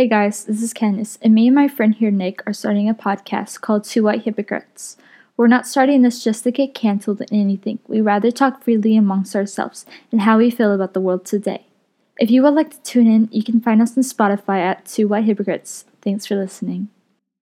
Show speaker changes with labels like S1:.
S1: Hey guys, this is Candice, and me and my friend here, Nick, are starting a podcast called Two White Hypocrites. We're not starting this just to get canceled in anything. We rather talk freely amongst ourselves and how we feel about the world today. If you would like to tune in, you can find us on Spotify at Two White Hypocrites. Thanks for listening.